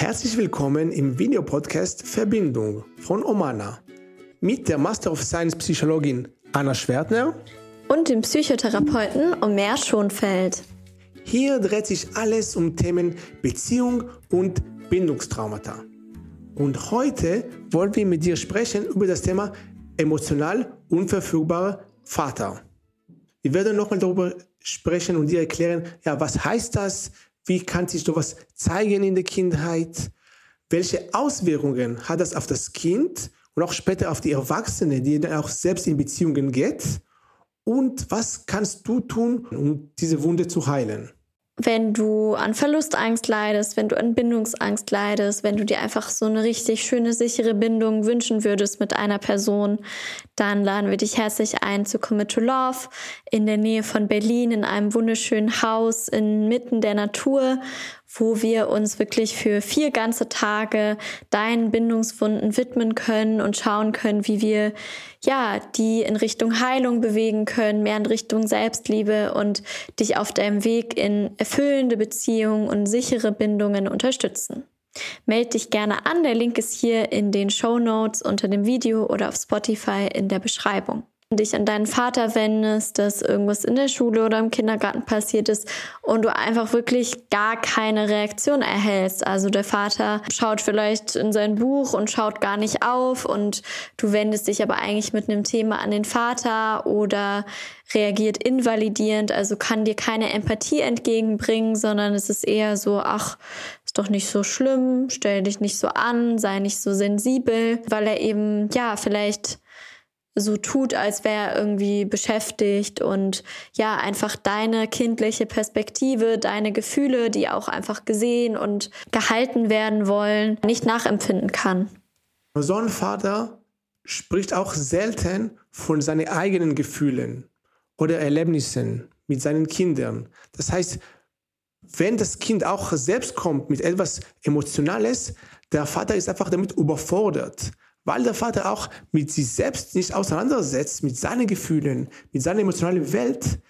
Herzlich willkommen im Videopodcast Verbindung von Omana mit der Master of Science Psychologin Anna Schwertner und dem Psychotherapeuten Omer Schonfeld. Hier dreht sich alles um Themen Beziehung und Bindungstraumata. Und heute wollen wir mit dir sprechen über das Thema emotional unverfügbarer Vater. Wir werden nochmal darüber sprechen und dir erklären, ja, was heißt das? Wie kann sich sowas zeigen in der Kindheit? Welche Auswirkungen hat das auf das Kind und auch später auf die Erwachsenen, die dann auch selbst in Beziehungen geht? Und was kannst du tun, um diese Wunde zu heilen? Wenn du an Verlustangst leidest, wenn du an Bindungsangst leidest, wenn du dir einfach so eine richtig schöne, sichere Bindung wünschen würdest mit einer Person, dann laden wir dich herzlich ein zu Commit to Love in der Nähe von Berlin in einem wunderschönen Haus inmitten der Natur wo wir uns wirklich für vier ganze Tage deinen Bindungswunden widmen können und schauen können, wie wir ja die in Richtung Heilung bewegen können, mehr in Richtung Selbstliebe und dich auf deinem Weg in erfüllende Beziehungen und sichere Bindungen unterstützen. Meld dich gerne an, der Link ist hier in den Show Notes unter dem Video oder auf Spotify in der Beschreibung dich an deinen Vater wendest, dass irgendwas in der Schule oder im Kindergarten passiert ist und du einfach wirklich gar keine Reaktion erhältst. Also der Vater schaut vielleicht in sein Buch und schaut gar nicht auf und du wendest dich aber eigentlich mit einem Thema an den Vater oder reagiert invalidierend, also kann dir keine Empathie entgegenbringen, sondern es ist eher so, ach, ist doch nicht so schlimm, stell dich nicht so an, sei nicht so sensibel, weil er eben, ja, vielleicht so tut, als wäre er irgendwie beschäftigt und ja, einfach deine kindliche Perspektive, deine Gefühle, die auch einfach gesehen und gehalten werden wollen, nicht nachempfinden kann. So ein Vater spricht auch selten von seinen eigenen Gefühlen oder Erlebnissen mit seinen Kindern. Das heißt, wenn das Kind auch selbst kommt mit etwas Emotionales, der Vater ist einfach damit überfordert weil der Vater auch mit sich selbst nicht auseinandersetzt, mit seinen Gefühlen, mit seiner emotionalen Welt,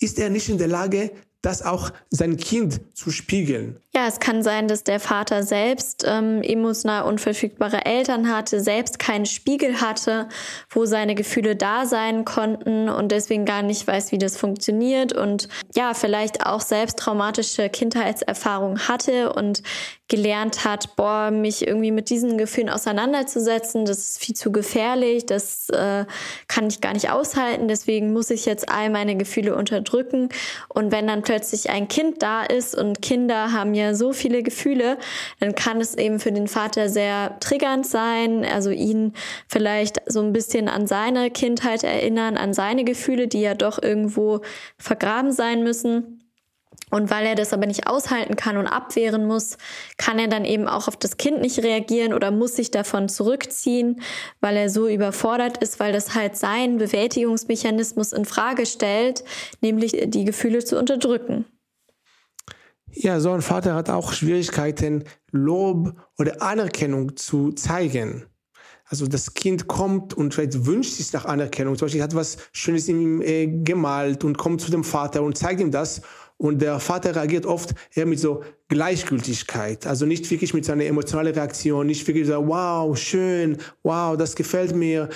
ist er nicht in der Lage, das auch sein Kind zu spiegeln. Ja, es kann sein, dass der Vater selbst ähm, emotional unverfügbare Eltern hatte, selbst keinen Spiegel hatte, wo seine Gefühle da sein konnten und deswegen gar nicht weiß, wie das funktioniert und ja, vielleicht auch selbst traumatische Kindheitserfahrungen hatte und gelernt hat, boah, mich irgendwie mit diesen Gefühlen auseinanderzusetzen, das ist viel zu gefährlich, das äh, kann ich gar nicht aushalten, deswegen muss ich jetzt all meine Gefühle unterdrücken. Und wenn dann plötzlich ein Kind da ist und Kinder haben ja so viele Gefühle, dann kann es eben für den Vater sehr triggernd sein, also ihn vielleicht so ein bisschen an seine Kindheit erinnern, an seine Gefühle, die ja doch irgendwo vergraben sein müssen. Und weil er das aber nicht aushalten kann und abwehren muss, kann er dann eben auch auf das Kind nicht reagieren oder muss sich davon zurückziehen, weil er so überfordert ist, weil das halt seinen Bewältigungsmechanismus in Frage stellt, nämlich die Gefühle zu unterdrücken. Ja, so ein Vater hat auch Schwierigkeiten, Lob oder Anerkennung zu zeigen. Also das Kind kommt und vielleicht wünscht sich nach Anerkennung. Zum Beispiel hat was Schönes ihm äh, gemalt und kommt zu dem Vater und zeigt ihm das. Und der Vater reagiert oft eher mit so Gleichgültigkeit. Also nicht wirklich mit seiner emotionalen Reaktion, nicht wirklich so, wow, schön, wow, das gefällt mir.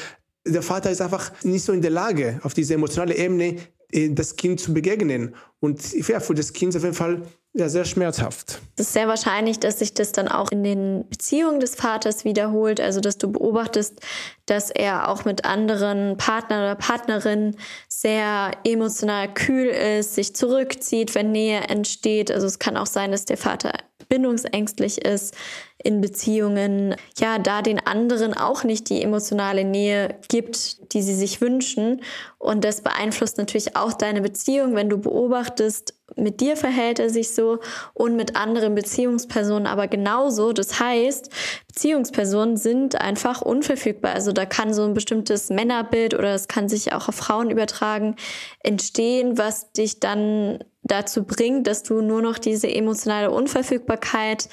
Der Vater ist einfach nicht so in der Lage, auf diese emotionale Ebene äh, das Kind zu begegnen. Und ja, für das Kind auf jeden Fall ja, sehr schmerzhaft. Es ist sehr wahrscheinlich, dass sich das dann auch in den Beziehungen des Vaters wiederholt. Also, dass du beobachtest, dass er auch mit anderen Partnern oder Partnerinnen sehr emotional kühl ist, sich zurückzieht, wenn Nähe entsteht. Also, es kann auch sein, dass der Vater bindungsängstlich ist in Beziehungen, ja, da den anderen auch nicht die emotionale Nähe gibt, die sie sich wünschen. Und das beeinflusst natürlich auch deine Beziehung, wenn du beobachtest, mit dir verhält er sich so und mit anderen Beziehungspersonen aber genauso. Das heißt, Beziehungspersonen sind einfach unverfügbar. Also da kann so ein bestimmtes Männerbild oder es kann sich auch auf Frauen übertragen, entstehen, was dich dann dazu bringt, dass du nur noch diese emotionale Unverfügbarkeit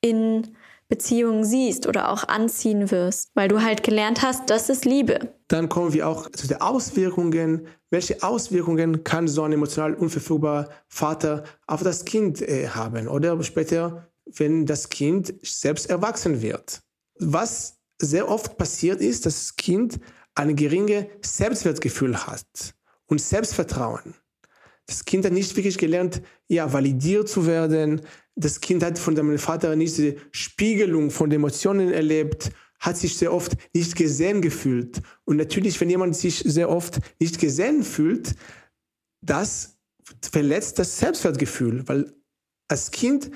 in Beziehungen siehst oder auch anziehen wirst, weil du halt gelernt hast, das ist Liebe. Dann kommen wir auch zu den Auswirkungen. Welche Auswirkungen kann so ein emotional unverfügbarer Vater auf das Kind äh, haben oder später wenn das Kind selbst erwachsen wird. Was sehr oft passiert ist, dass das Kind ein geringes Selbstwertgefühl hat und Selbstvertrauen. Das Kind hat nicht wirklich gelernt, ja, validiert zu werden. Das Kind hat von seinem Vater nicht diese Spiegelung von Emotionen erlebt, hat sich sehr oft nicht gesehen gefühlt. Und natürlich, wenn jemand sich sehr oft nicht gesehen fühlt, das verletzt das Selbstwertgefühl, weil als Kind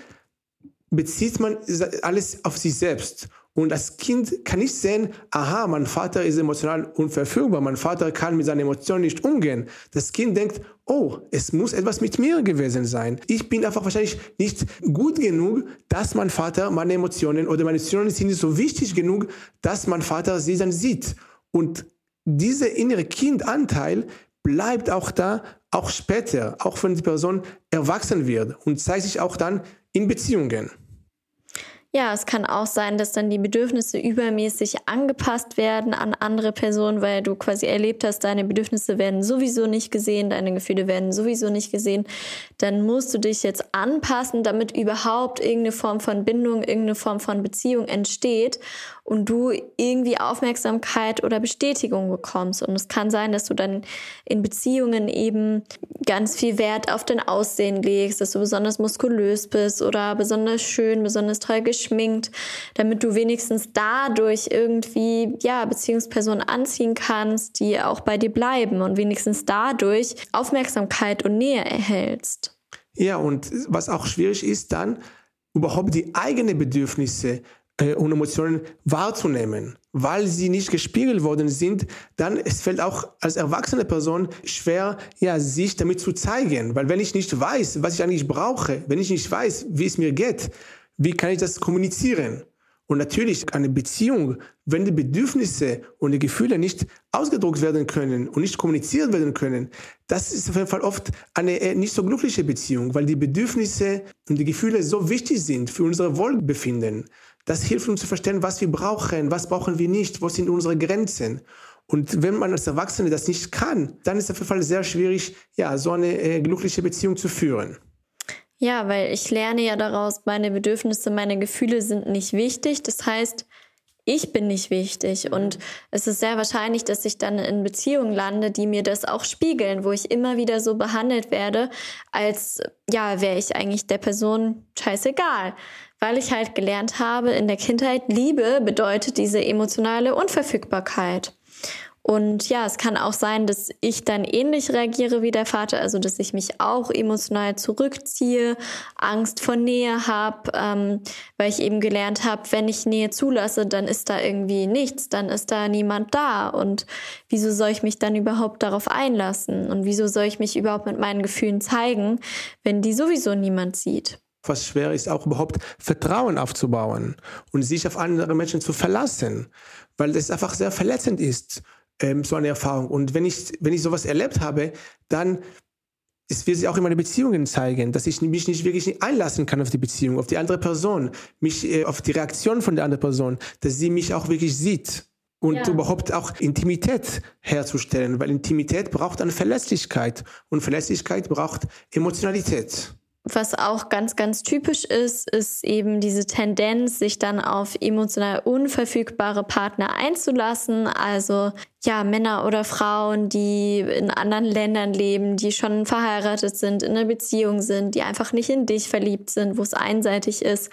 bezieht man alles auf sich selbst. Und das Kind kann nicht sehen, aha, mein Vater ist emotional unverfügbar, mein Vater kann mit seinen Emotionen nicht umgehen. Das Kind denkt, oh, es muss etwas mit mir gewesen sein. Ich bin einfach wahrscheinlich nicht gut genug, dass mein Vater meine Emotionen oder meine Emotionen sind nicht so wichtig genug, dass mein Vater sie dann sieht. Und dieser innere Kindanteil bleibt auch da, auch später, auch wenn die Person erwachsen wird und zeigt sich auch dann in Beziehungen. Ja, es kann auch sein, dass dann die Bedürfnisse übermäßig angepasst werden an andere Personen, weil du quasi erlebt hast, deine Bedürfnisse werden sowieso nicht gesehen, deine Gefühle werden sowieso nicht gesehen. Dann musst du dich jetzt anpassen, damit überhaupt irgendeine Form von Bindung, irgendeine Form von Beziehung entsteht und du irgendwie Aufmerksamkeit oder Bestätigung bekommst. Und es kann sein, dass du dann in Beziehungen eben ganz viel Wert auf dein Aussehen legst, dass du besonders muskulös bist oder besonders schön, besonders toll geschminkt, damit du wenigstens dadurch irgendwie, ja, Beziehungspersonen anziehen kannst, die auch bei dir bleiben und wenigstens dadurch Aufmerksamkeit und Nähe erhältst. Ja, und was auch schwierig ist, dann überhaupt die eigenen Bedürfnisse äh, und Emotionen wahrzunehmen, weil sie nicht gespiegelt worden sind, dann es fällt auch als erwachsene Person schwer, ja, sich damit zu zeigen, weil wenn ich nicht weiß, was ich eigentlich brauche, wenn ich nicht weiß, wie es mir geht, wie kann ich das kommunizieren? Und natürlich eine Beziehung, wenn die Bedürfnisse und die Gefühle nicht ausgedruckt werden können und nicht kommuniziert werden können, das ist auf jeden Fall oft eine äh, nicht so glückliche Beziehung, weil die Bedürfnisse und die Gefühle so wichtig sind für unser Wohlbefinden. Das hilft uns zu verstehen, was wir brauchen, was brauchen wir nicht, wo sind unsere Grenzen. Und wenn man als Erwachsene das nicht kann, dann ist es auf jeden Fall sehr schwierig, ja, so eine äh, glückliche Beziehung zu führen. Ja, weil ich lerne ja daraus, meine Bedürfnisse, meine Gefühle sind nicht wichtig. Das heißt, ich bin nicht wichtig. Und es ist sehr wahrscheinlich, dass ich dann in Beziehungen lande, die mir das auch spiegeln, wo ich immer wieder so behandelt werde, als ja, wäre ich eigentlich der Person scheißegal weil ich halt gelernt habe in der Kindheit, Liebe bedeutet diese emotionale Unverfügbarkeit. Und ja, es kann auch sein, dass ich dann ähnlich reagiere wie der Vater, also dass ich mich auch emotional zurückziehe, Angst vor Nähe habe, ähm, weil ich eben gelernt habe, wenn ich Nähe zulasse, dann ist da irgendwie nichts, dann ist da niemand da. Und wieso soll ich mich dann überhaupt darauf einlassen? Und wieso soll ich mich überhaupt mit meinen Gefühlen zeigen, wenn die sowieso niemand sieht? Was schwer ist, auch überhaupt Vertrauen aufzubauen und sich auf andere Menschen zu verlassen, weil das einfach sehr verletzend ist, ähm, so eine Erfahrung. Und wenn ich, wenn ich sowas erlebt habe, dann es wird sich auch in meinen Beziehungen zeigen, dass ich mich nicht wirklich einlassen kann auf die Beziehung, auf die andere Person, mich äh, auf die Reaktion von der anderen Person, dass sie mich auch wirklich sieht und ja. überhaupt auch Intimität herzustellen, weil Intimität braucht eine Verlässlichkeit und Verlässlichkeit braucht Emotionalität. Was auch ganz, ganz typisch ist, ist eben diese Tendenz, sich dann auf emotional unverfügbare Partner einzulassen. Also ja, Männer oder Frauen, die in anderen Ländern leben, die schon verheiratet sind, in einer Beziehung sind, die einfach nicht in dich verliebt sind, wo es einseitig ist.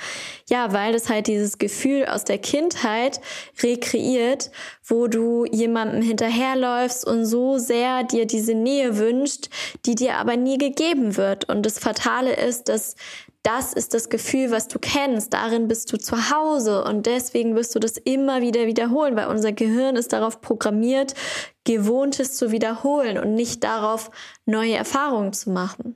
Ja, weil das halt dieses Gefühl aus der Kindheit rekreiert, wo du jemandem hinterherläufst und so sehr dir diese Nähe wünscht, die dir aber nie gegeben wird. Und das Fatale ist, dass das ist das Gefühl, was du kennst, darin bist du zu Hause und deswegen wirst du das immer wieder wiederholen, weil unser Gehirn ist darauf programmiert, Gewohntes zu wiederholen und nicht darauf, neue Erfahrungen zu machen.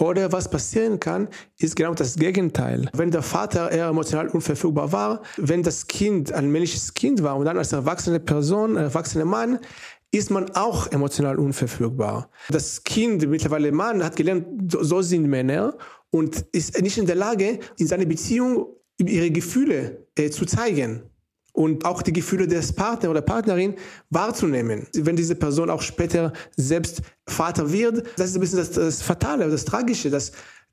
Oder was passieren kann, ist genau das Gegenteil. Wenn der Vater eher emotional unverfügbar war, wenn das Kind ein männliches Kind war und dann als erwachsene Person, erwachsener Mann, ist man auch emotional unverfügbar. Das Kind, mittlerweile Mann, hat gelernt, so sind Männer und ist nicht in der Lage, in seiner Beziehung ihre Gefühle äh, zu zeigen und auch die Gefühle des Partners oder Partnerin wahrzunehmen. Wenn diese Person auch später selbst Vater wird, das ist ein bisschen das, das Fatale, das Tragische, dass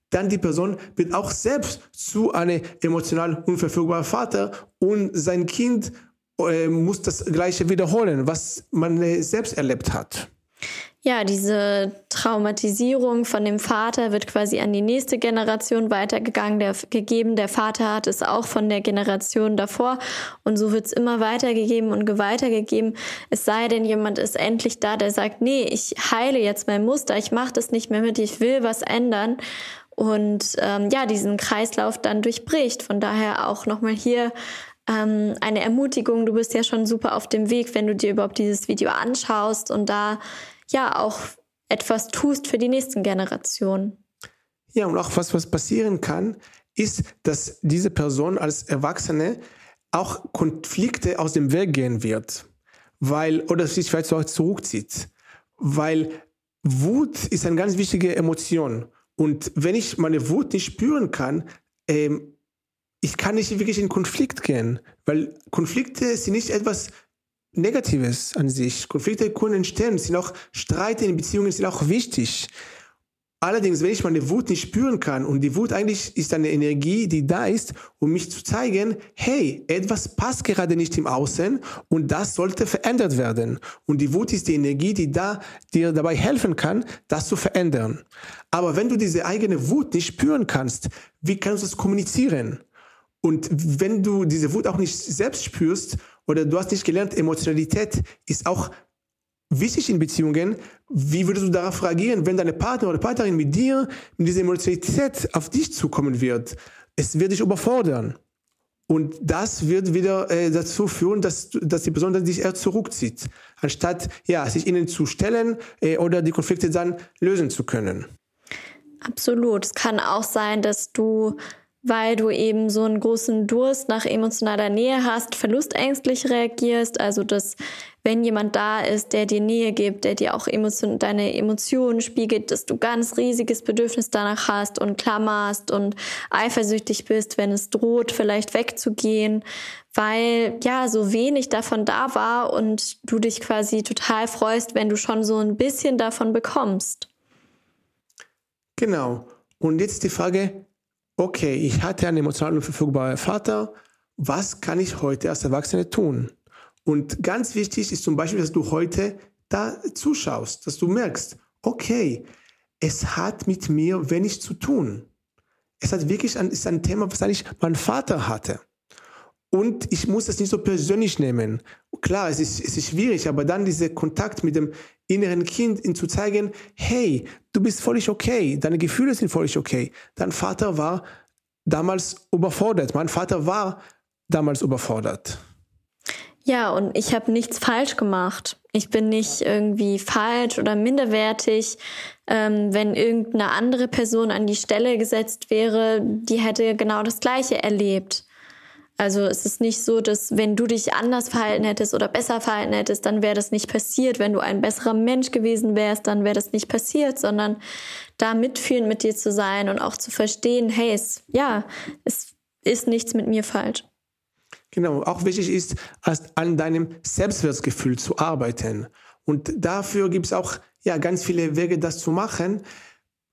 dann die Person wird auch selbst zu einem emotional unverfügbaren Vater und sein Kind äh, muss das Gleiche wiederholen, was man äh, selbst erlebt hat. Ja, diese Traumatisierung von dem Vater wird quasi an die nächste Generation weitergegangen, der, gegeben. Der Vater hat es auch von der Generation davor und so wird es immer weitergegeben und weitergegeben. Es sei denn, jemand ist endlich da, der sagt, nee, ich heile jetzt mein Muster, ich mache das nicht mehr mit, ich will was ändern und ähm, ja, diesen Kreislauf dann durchbricht. Von daher auch nochmal hier ähm, eine Ermutigung. Du bist ja schon super auf dem Weg, wenn du dir überhaupt dieses Video anschaust und da ja auch etwas tust für die nächsten Generationen. Ja, und auch was, was passieren kann, ist, dass diese Person als Erwachsene auch Konflikte aus dem Weg gehen wird, weil, oder sich vielleicht auch zurückzieht, weil Wut ist eine ganz wichtige Emotion. Und wenn ich meine Wut nicht spüren kann, ähm, ich kann nicht wirklich in Konflikt gehen, weil Konflikte sind nicht etwas Negatives an sich. Konflikte können entstehen, sind auch Streite in Beziehungen sind auch wichtig. Allerdings, wenn ich meine Wut nicht spüren kann und die Wut eigentlich ist eine Energie, die da ist, um mich zu zeigen, hey, etwas passt gerade nicht im Außen und das sollte verändert werden. Und die Wut ist die Energie, die da dir dabei helfen kann, das zu verändern. Aber wenn du diese eigene Wut nicht spüren kannst, wie kannst du es kommunizieren? Und wenn du diese Wut auch nicht selbst spürst oder du hast nicht gelernt, Emotionalität ist auch wichtig in Beziehungen, wie würdest du darauf reagieren, wenn deine Partner oder Partnerin mit dir, mit dieser Emotionalität auf dich zukommen wird? Es wird dich überfordern. Und das wird wieder äh, dazu führen, dass, dass die Person dann sich eher zurückzieht, anstatt ja, sich ihnen zu stellen äh, oder die Konflikte dann lösen zu können. Absolut. Es kann auch sein, dass du weil du eben so einen großen Durst nach emotionaler Nähe hast, verlustängstlich reagierst, also dass wenn jemand da ist, der dir Nähe gibt, der dir auch Emotion, deine Emotionen spiegelt, dass du ganz riesiges Bedürfnis danach hast und klammerst und eifersüchtig bist, wenn es droht, vielleicht wegzugehen, weil ja so wenig davon da war und du dich quasi total freust, wenn du schon so ein bisschen davon bekommst. Genau. Und jetzt die Frage, okay, ich hatte einen emotional unverfügbaren Vater, was kann ich heute als Erwachsene tun? Und ganz wichtig ist zum Beispiel, dass du heute da zuschaust, dass du merkst, okay, es hat mit mir wenig zu tun. Es hat wirklich ein, ist ein Thema, was eigentlich mein Vater hatte. Und ich muss es nicht so persönlich nehmen. Klar, es ist, es ist schwierig, aber dann dieser Kontakt mit dem inneren Kind, ihm zu zeigen, hey, du bist völlig okay, deine Gefühle sind völlig okay. Dein Vater war damals überfordert. Mein Vater war damals überfordert. Ja, und ich habe nichts falsch gemacht. Ich bin nicht irgendwie falsch oder minderwertig. Ähm, wenn irgendeine andere Person an die Stelle gesetzt wäre, die hätte genau das Gleiche erlebt. Also es ist nicht so, dass wenn du dich anders verhalten hättest oder besser verhalten hättest, dann wäre das nicht passiert. Wenn du ein besserer Mensch gewesen wärst, dann wäre das nicht passiert, sondern da mitfühlend mit dir zu sein und auch zu verstehen, hey, es, ja, es ist nichts mit mir falsch. Genau, auch wichtig ist, an deinem Selbstwertgefühl zu arbeiten. Und dafür gibt es auch ja, ganz viele Wege, das zu machen.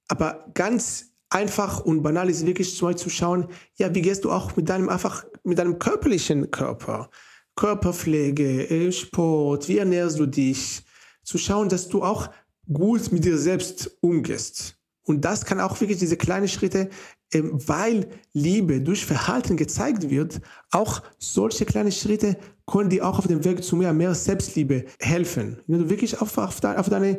Aber ganz einfach und banal ist wirklich zu schauen, ja, wie gehst du auch mit deinem einfach mit deinem körperlichen Körper, Körperpflege, äh, Sport, wie ernährst du dich, zu schauen, dass du auch gut mit dir selbst umgehst. Und das kann auch wirklich diese kleinen Schritte, ähm, weil Liebe durch Verhalten gezeigt wird, auch solche kleine Schritte können dir auch auf dem Weg zu mehr, mehr Selbstliebe helfen. Wenn du wirklich auf, auf deine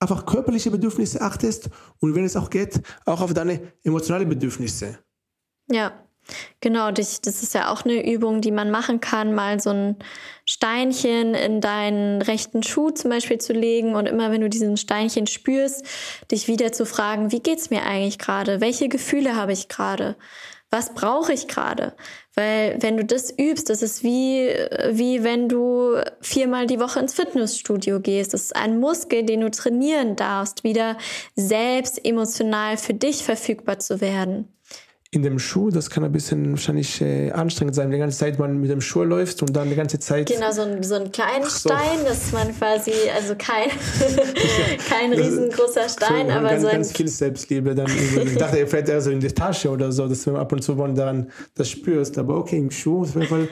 einfach körperliche Bedürfnisse achtest und wenn es auch geht, auch auf deine emotionalen Bedürfnisse. Ja, genau. Das ist ja auch eine Übung, die man machen kann, mal so ein Steinchen in deinen rechten Schuh zum Beispiel zu legen und immer, wenn du diesen Steinchen spürst, dich wieder zu fragen, wie geht's mir eigentlich gerade? Welche Gefühle habe ich gerade? was brauche ich gerade? Weil wenn du das übst, das ist wie, wie wenn du viermal die Woche ins Fitnessstudio gehst. Das ist ein Muskel, den du trainieren darfst, wieder selbst emotional für dich verfügbar zu werden. In dem Schuh, das kann ein bisschen wahrscheinlich äh, anstrengend sein, die ganze Zeit man mit dem Schuh läuft und dann die ganze Zeit. Genau, so ein, so ein kleinen so. Stein, dass man quasi, also kein, kein riesengroßer Stein, so, aber ganz, so ein. Ganz viel Selbstliebe dann. ich dachte, er fällt eher so in die Tasche oder so, dass du ab und zu daran das spürst. Aber okay, im Schuh auf jeden Fall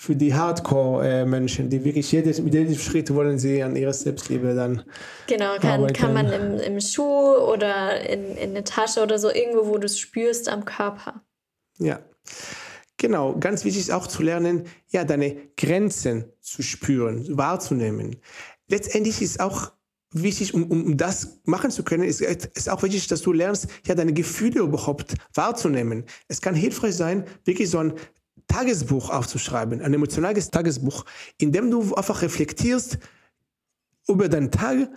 für die Hardcore-Menschen, die wirklich jedes, mit jedem Schritt wollen sie an ihrer Selbstliebe dann. Genau, kann, kann man im, im Schuh oder in, in eine Tasche oder so, irgendwo, wo du es spürst am Körper. Ja. Genau, ganz wichtig ist auch zu lernen, ja, deine Grenzen zu spüren, wahrzunehmen. Letztendlich ist auch wichtig, um, um das machen zu können, ist, ist auch wichtig, dass du lernst, ja, deine Gefühle überhaupt wahrzunehmen. Es kann hilfreich sein, wirklich so ein Tagesbuch aufzuschreiben, ein emotionales Tagesbuch, in dem du einfach reflektierst über deinen Tag,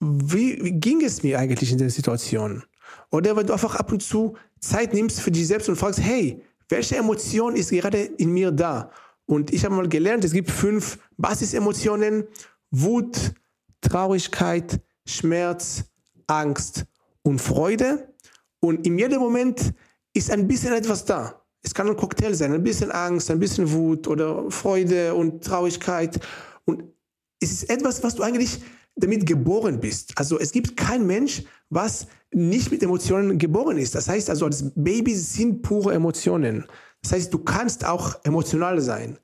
wie, wie ging es mir eigentlich in der Situation? Oder wenn du einfach ab und zu Zeit nimmst für dich selbst und fragst, hey, welche Emotion ist gerade in mir da? Und ich habe mal gelernt, es gibt fünf Basisemotionen, Wut, Traurigkeit, Schmerz, Angst und Freude. Und in jedem Moment ist ein bisschen etwas da. Es kann ein Cocktail sein, ein bisschen Angst, ein bisschen Wut oder Freude und Traurigkeit. Und es ist etwas, was du eigentlich damit geboren bist. Also es gibt kein Mensch, was nicht mit Emotionen geboren ist. Das heißt also, als Baby sind pure Emotionen. Das heißt, du kannst auch emotional sein.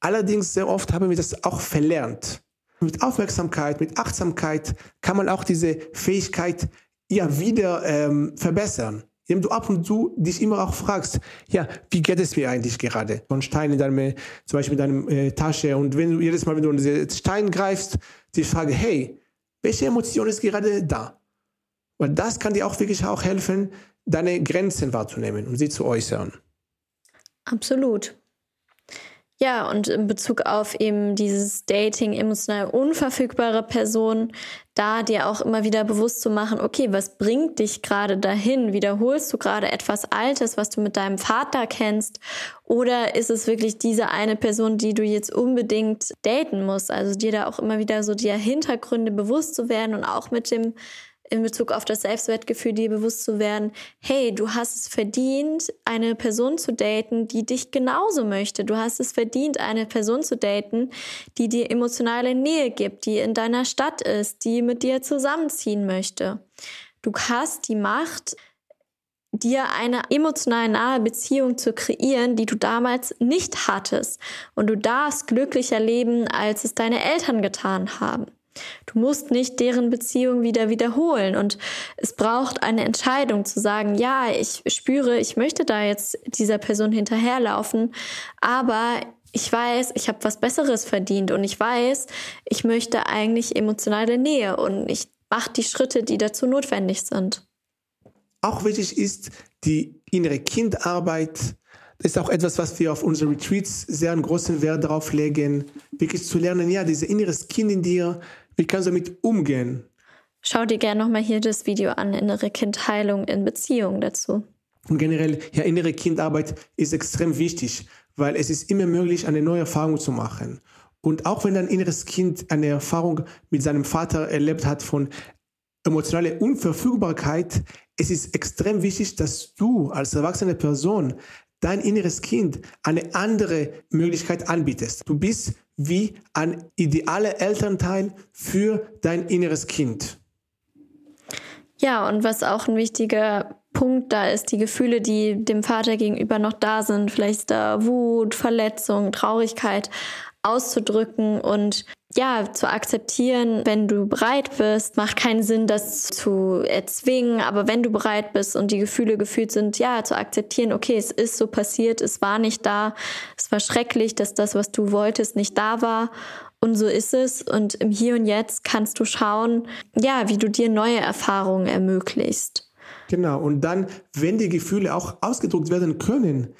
Allerdings sehr oft haben wir das auch verlernt. Mit Aufmerksamkeit, mit Achtsamkeit kann man auch diese Fähigkeit ja wieder ähm, verbessern indem du ab und zu dich immer auch fragst, ja, wie geht es mir eigentlich gerade? So ein Stein in deinem, zum Beispiel in deiner äh, Tasche und wenn du jedes Mal, wenn du diesen Stein greifst, die Frage, hey, welche Emotion ist gerade da? Weil das kann dir auch wirklich auch helfen, deine Grenzen wahrzunehmen und sie zu äußern. Absolut. Ja, und in Bezug auf eben dieses Dating emotional unverfügbare Person, da dir auch immer wieder bewusst zu machen, okay, was bringt dich gerade dahin? Wiederholst du gerade etwas Altes, was du mit deinem Vater kennst? Oder ist es wirklich diese eine Person, die du jetzt unbedingt daten musst? Also dir da auch immer wieder so die Hintergründe bewusst zu werden und auch mit dem in Bezug auf das Selbstwertgefühl dir bewusst zu werden, hey, du hast es verdient, eine Person zu daten, die dich genauso möchte. Du hast es verdient, eine Person zu daten, die dir emotionale Nähe gibt, die in deiner Stadt ist, die mit dir zusammenziehen möchte. Du hast die Macht, dir eine emotional nahe Beziehung zu kreieren, die du damals nicht hattest. Und du darfst glücklicher leben, als es deine Eltern getan haben. Du musst nicht deren Beziehung wieder wiederholen. Und es braucht eine Entscheidung zu sagen, ja, ich spüre, ich möchte da jetzt dieser Person hinterherlaufen, aber ich weiß, ich habe was Besseres verdient und ich weiß, ich möchte eigentlich emotionale Nähe und ich mache die Schritte, die dazu notwendig sind. Auch wichtig ist die innere Kindarbeit. Das ist auch etwas, was wir auf unseren Retreats sehr einen großen Wert darauf legen, wirklich zu lernen, ja, dieses inneres Kind in dir, wie kannst du damit umgehen? Schau dir gerne nochmal hier das Video an, innere Kindheilung in Beziehung dazu. Und generell, ja, innere Kindarbeit ist extrem wichtig, weil es ist immer möglich, eine neue Erfahrung zu machen. Und auch wenn dein inneres Kind eine Erfahrung mit seinem Vater erlebt hat von emotionaler Unverfügbarkeit, es ist extrem wichtig, dass du als erwachsene Person dein inneres Kind eine andere Möglichkeit anbietest. Du bist wie ein idealer Elternteil für dein inneres Kind. Ja, und was auch ein wichtiger Punkt da ist, die Gefühle, die dem Vater gegenüber noch da sind, vielleicht da Wut, Verletzung, Traurigkeit auszudrücken und ja, zu akzeptieren, wenn du bereit bist, macht keinen Sinn, das zu erzwingen, aber wenn du bereit bist und die Gefühle gefühlt sind, ja, zu akzeptieren, okay, es ist so passiert, es war nicht da, es war schrecklich, dass das, was du wolltest, nicht da war. Und so ist es. Und im Hier und Jetzt kannst du schauen, ja, wie du dir neue Erfahrungen ermöglicht. Genau, und dann, wenn die Gefühle auch ausgedruckt werden können,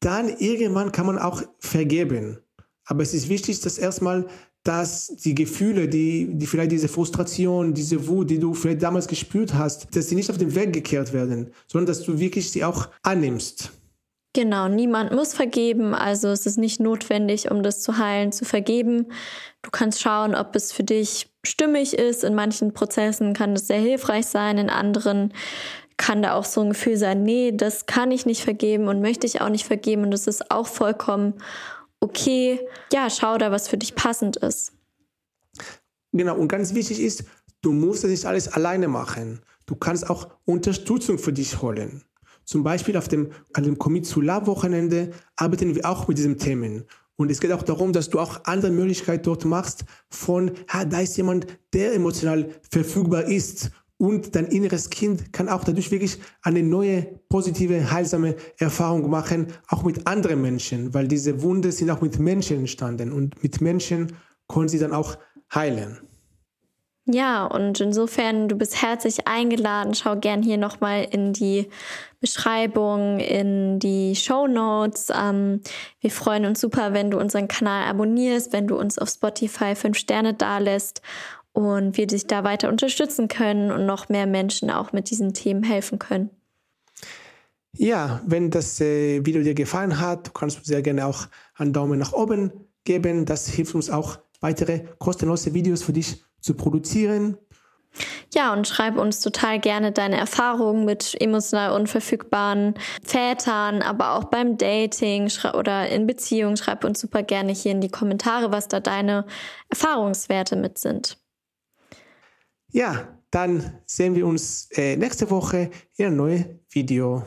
dann irgendwann kann man auch vergeben. Aber es ist wichtig, dass erstmal dass die Gefühle, die, die vielleicht diese Frustration, diese Wut, die du vielleicht damals gespürt hast, dass sie nicht auf den Weg gekehrt werden, sondern dass du wirklich sie auch annimmst. Genau, niemand muss vergeben, also es ist nicht notwendig, um das zu heilen, zu vergeben. Du kannst schauen, ob es für dich stimmig ist. In manchen Prozessen kann es sehr hilfreich sein, in anderen kann da auch so ein Gefühl sein, nee, das kann ich nicht vergeben und möchte ich auch nicht vergeben und das ist auch vollkommen okay. Ja, schau da, was für dich passend ist. Genau, und ganz wichtig ist, du musst das nicht alles alleine machen. Du kannst auch Unterstützung für dich holen. Zum Beispiel auf dem, an dem Commit zu Lab Wochenende arbeiten wir auch mit diesen Themen. Und es geht auch darum, dass du auch andere Möglichkeiten dort machst von, ha, da ist jemand, der emotional verfügbar ist und dein inneres Kind kann auch dadurch wirklich eine neue, positive, heilsame Erfahrung machen, auch mit anderen Menschen, weil diese Wunde sind auch mit Menschen entstanden und mit Menschen können sie dann auch heilen. Ja, und insofern, du bist herzlich eingeladen. Schau gern hier nochmal in die Beschreibung, in die Show Notes. Ähm, wir freuen uns super, wenn du unseren Kanal abonnierst, wenn du uns auf Spotify fünf Sterne dalässt und wir dich da weiter unterstützen können und noch mehr Menschen auch mit diesen Themen helfen können. Ja, wenn das äh, Video dir gefallen hat, kannst du sehr gerne auch einen Daumen nach oben geben. Das hilft uns auch, weitere kostenlose Videos für dich zu produzieren. Ja, und schreib uns total gerne deine Erfahrungen mit emotional unverfügbaren Vätern, aber auch beim Dating oder in Beziehungen. Schreib uns super gerne hier in die Kommentare, was da deine Erfahrungswerte mit sind. Ja, dann sehen wir uns äh, nächste Woche in einem neuen Video.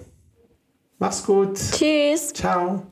Mach's gut. Tschüss. Ciao.